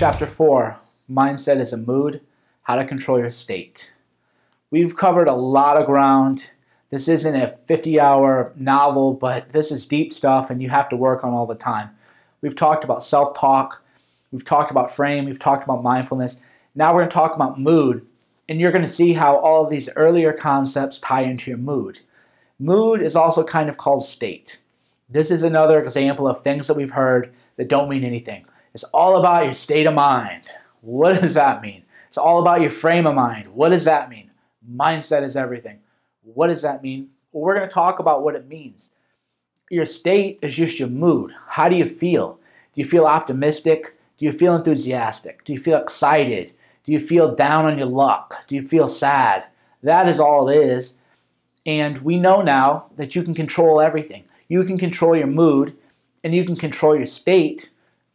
Chapter 4 Mindset is a Mood How to Control Your State. We've covered a lot of ground. This isn't a 50 hour novel, but this is deep stuff and you have to work on all the time. We've talked about self talk, we've talked about frame, we've talked about mindfulness. Now we're going to talk about mood, and you're going to see how all of these earlier concepts tie into your mood. Mood is also kind of called state. This is another example of things that we've heard that don't mean anything. It's all about your state of mind. What does that mean? It's all about your frame of mind. What does that mean? Mindset is everything. What does that mean? Well, we're going to talk about what it means. Your state is just your mood. How do you feel? Do you feel optimistic? Do you feel enthusiastic? Do you feel excited? Do you feel down on your luck? Do you feel sad? That is all it is. And we know now that you can control everything. You can control your mood and you can control your state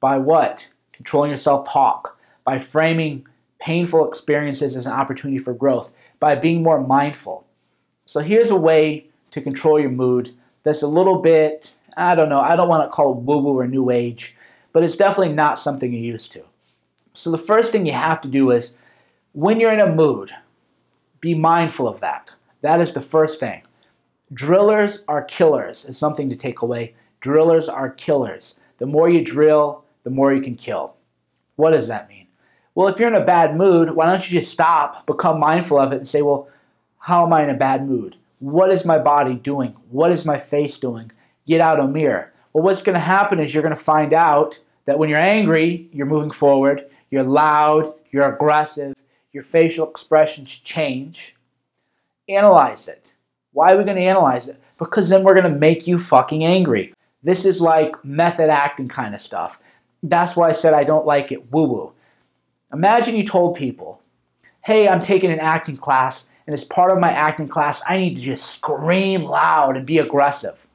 by what? Controlling your self talk, by framing painful experiences as an opportunity for growth, by being more mindful. So here's a way to control your mood that's a little bit, I don't know, I don't want to call it woo woo or new age, but it's definitely not something you're used to. So the first thing you have to do is when you're in a mood, be mindful of that. That is the first thing. Drillers are killers, is something to take away. Drillers are killers. The more you drill, the more you can kill. What does that mean? Well, if you're in a bad mood, why don't you just stop, become mindful of it, and say, well, how am I in a bad mood? What is my body doing? What is my face doing? Get out a mirror. Well, what's going to happen is you're going to find out that when you're angry, you're moving forward, you're loud, you're aggressive, your facial expressions change. Analyze it. Why are we going to analyze it? Because then we're going to make you fucking angry. This is like method acting kind of stuff. That's why I said I don't like it woo woo. Imagine you told people, hey, I'm taking an acting class, and as part of my acting class, I need to just scream loud and be aggressive.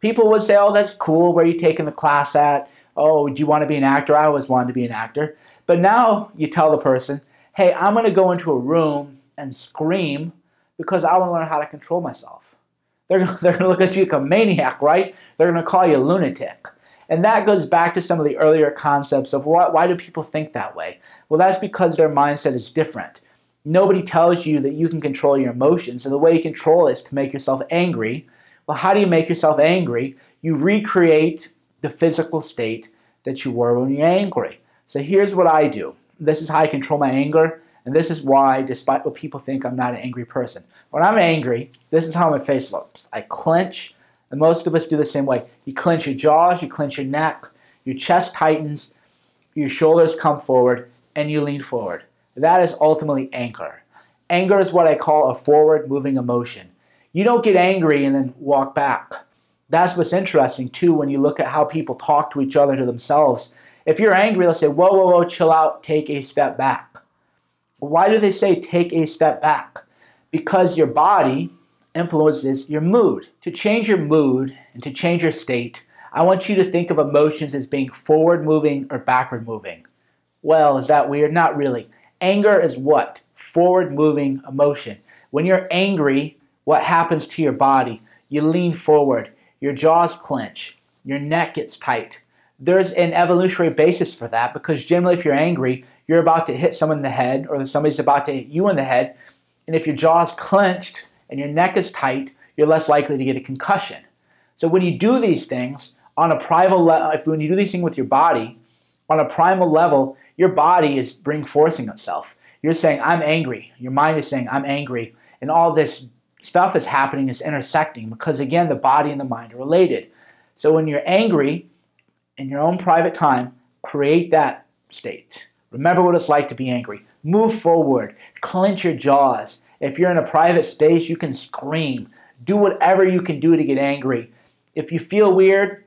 People would say, oh, that's cool. Where are you taking the class at? Oh, do you want to be an actor? I always wanted to be an actor. But now you tell the person, hey, I'm going to go into a room and scream because I want to learn how to control myself. They're, they're going to look at you like a maniac, right? They're going to call you a lunatic. And that goes back to some of the earlier concepts of why, why do people think that way? Well, that's because their mindset is different. Nobody tells you that you can control your emotions, and the way you control it is to make yourself angry. Well, how do you make yourself angry? You recreate the physical state that you were when you're angry. So here's what I do. This is how I control my anger, and this is why, despite what people think, I'm not an angry person. When I'm angry, this is how my face looks. I clench, and most of us do the same way. You clench your jaws, you clench your neck, your chest tightens, your shoulders come forward, and you lean forward. That is ultimately anger. Anger is what I call a forward moving emotion. You don't get angry and then walk back. That's what's interesting too when you look at how people talk to each other to themselves. If you're angry, they'll say, Whoa, whoa, whoa, chill out, take a step back. Why do they say take a step back? Because your body influences your mood. To change your mood and to change your state, I want you to think of emotions as being forward moving or backward moving. Well, is that weird? Not really. Anger is what? Forward moving emotion. When you're angry, what happens to your body? You lean forward, your jaws clench, your neck gets tight. There's an evolutionary basis for that because generally, if you're angry, you're about to hit someone in the head or somebody's about to hit you in the head. And if your jaw's clenched and your neck is tight, you're less likely to get a concussion. So when you do these things on a primal level, if when you do these things with your body, on a primal level, your body is reinforcing itself. You're saying, I'm angry. Your mind is saying, I'm angry. And all this stuff is happening, is intersecting because, again, the body and the mind are related. So when you're angry in your own private time, create that state. Remember what it's like to be angry. Move forward, clench your jaws. If you're in a private space, you can scream. Do whatever you can do to get angry. If you feel weird,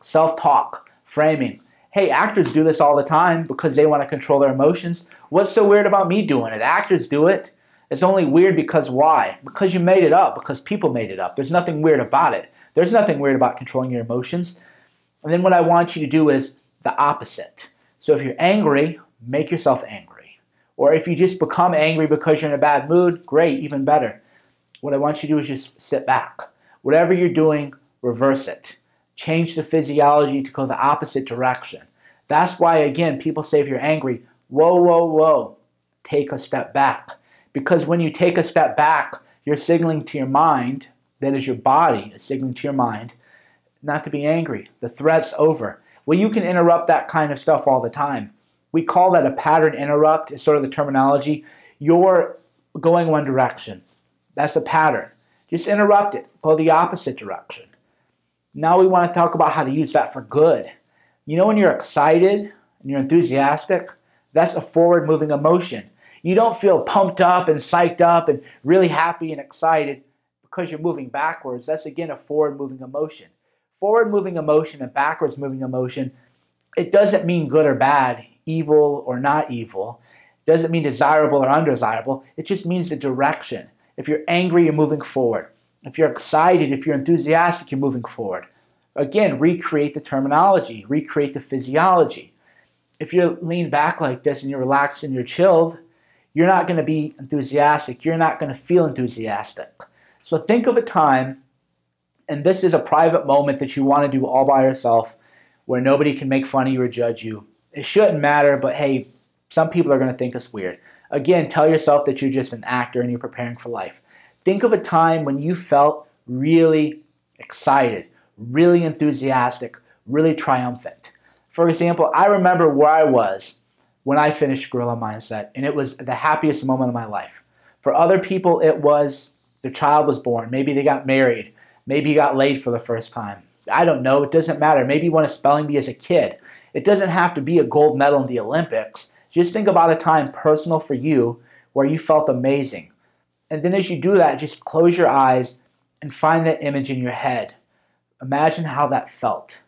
self talk, framing. Hey, actors do this all the time because they want to control their emotions. What's so weird about me doing it? Actors do it. It's only weird because why? Because you made it up, because people made it up. There's nothing weird about it. There's nothing weird about controlling your emotions. And then what I want you to do is the opposite. So if you're angry, make yourself angry. Or if you just become angry because you're in a bad mood, great, even better. What I want you to do is just sit back. Whatever you're doing, reverse it. Change the physiology to go the opposite direction. That's why, again, people say if you're angry, whoa, whoa, whoa, take a step back. Because when you take a step back, you're signaling to your mind, that is your body, is signaling to your mind, not to be angry. The threat's over. Well, you can interrupt that kind of stuff all the time. We call that a pattern interrupt, is sort of the terminology. You're going one direction. That's a pattern. Just interrupt it, go the opposite direction. Now we want to talk about how to use that for good. You know, when you're excited and you're enthusiastic, that's a forward moving emotion. You don't feel pumped up and psyched up and really happy and excited because you're moving backwards. That's again a forward moving emotion. Forward moving emotion and backwards moving emotion, it doesn't mean good or bad, evil or not evil. Doesn't mean desirable or undesirable. It just means the direction. If you're angry, you're moving forward. If you're excited, if you're enthusiastic, you're moving forward. Again, recreate the terminology, recreate the physiology. If you lean back like this and you're relaxed and you're chilled, you're not going to be enthusiastic. You're not going to feel enthusiastic. So think of a time, and this is a private moment that you want to do all by yourself where nobody can make fun of you or judge you. It shouldn't matter, but hey, some people are going to think it's weird. Again, tell yourself that you're just an actor and you're preparing for life. Think of a time when you felt really excited, really enthusiastic, really triumphant. For example, I remember where I was when I finished Gorilla Mindset, and it was the happiest moment of my life. For other people, it was their child was born. Maybe they got married. Maybe you got laid for the first time. I don't know. It doesn't matter. Maybe you won a spelling bee as a kid. It doesn't have to be a gold medal in the Olympics. Just think about a time personal for you where you felt amazing. And then as you do that, just close your eyes and find that image in your head. Imagine how that felt.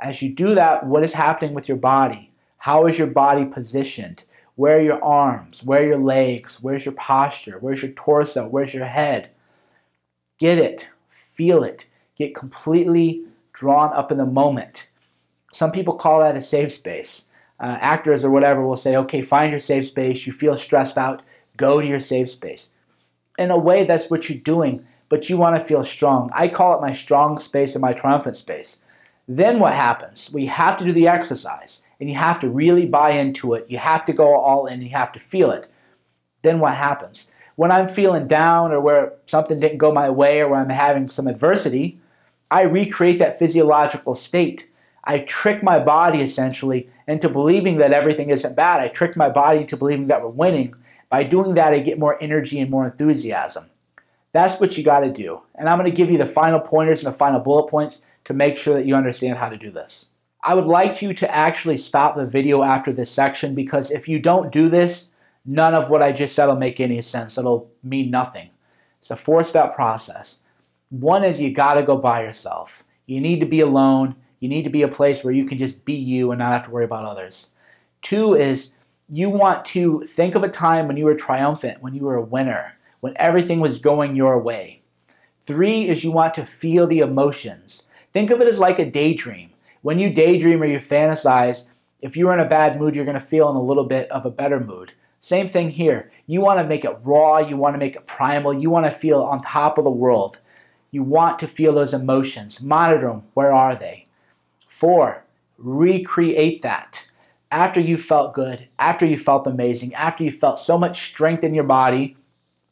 As you do that, what is happening with your body? How is your body positioned? Where are your arms? Where are your legs? Where's your posture? Where's your torso? Where's your head? Get it. Feel it. Get completely drawn up in the moment. Some people call that a safe space. Uh, actors or whatever will say, okay, find your safe space. You feel stressed out, go to your safe space. In a way, that's what you're doing but you want to feel strong. I call it my strong space and my triumphant space. Then what happens? We have to do the exercise and you have to really buy into it. You have to go all in, you have to feel it. Then what happens? When I'm feeling down or where something didn't go my way or where I'm having some adversity, I recreate that physiological state. I trick my body essentially into believing that everything isn't bad. I trick my body into believing that we're winning. By doing that, I get more energy and more enthusiasm. That's what you got to do. And I'm going to give you the final pointers and the final bullet points to make sure that you understand how to do this. I would like you to actually stop the video after this section because if you don't do this, none of what I just said will make any sense. It'll mean nothing. It's a four step process. One is you got to go by yourself. You need to be alone. You need to be a place where you can just be you and not have to worry about others. Two is you want to think of a time when you were triumphant, when you were a winner when everything was going your way. Three is you want to feel the emotions. Think of it as like a daydream. When you daydream or you fantasize, if you're in a bad mood, you're going to feel in a little bit of a better mood. Same thing here. You want to make it raw, you want to make it primal, you want to feel on top of the world. You want to feel those emotions. Monitor them. Where are they? Four, recreate that. After you felt good, after you felt amazing, after you felt so much strength in your body,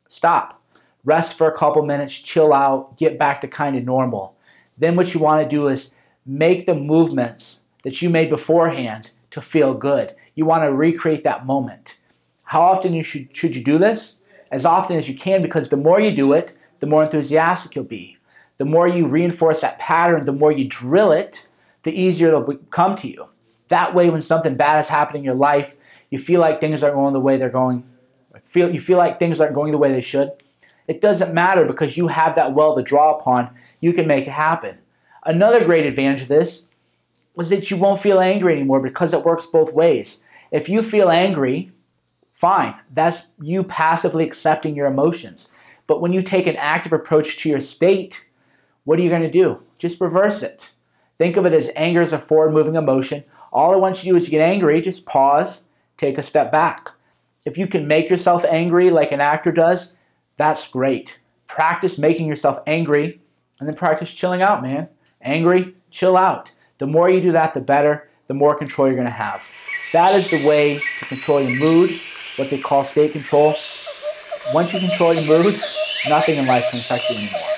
Stop. Rest for a couple minutes, chill out, get back to kind of normal. Then what you want to do is make the movements that you made beforehand to feel good. You want to recreate that moment. How often you should, should you do this? As often as you can because the more you do it, the more enthusiastic you'll be. The more you reinforce that pattern, the more you drill it, the easier it'll come to you. That way, when something bad is happening in your life, you feel like things aren't going the way they're going feel you feel like things aren't going the way they should, it doesn't matter because you have that well to draw upon. You can make it happen. Another great advantage of this is that you won't feel angry anymore because it works both ways. If you feel angry, fine. That's you passively accepting your emotions. But when you take an active approach to your state, what are you going to do? Just reverse it. Think of it as anger is a forward moving emotion. All I want you to do is get angry, just pause, take a step back. If you can make yourself angry like an actor does, that's great. Practice making yourself angry and then practice chilling out, man. Angry, chill out. The more you do that, the better. the more control you're going to have. That is the way to control your mood, what they call state control. Once you control your mood, nothing in life can affect you anymore.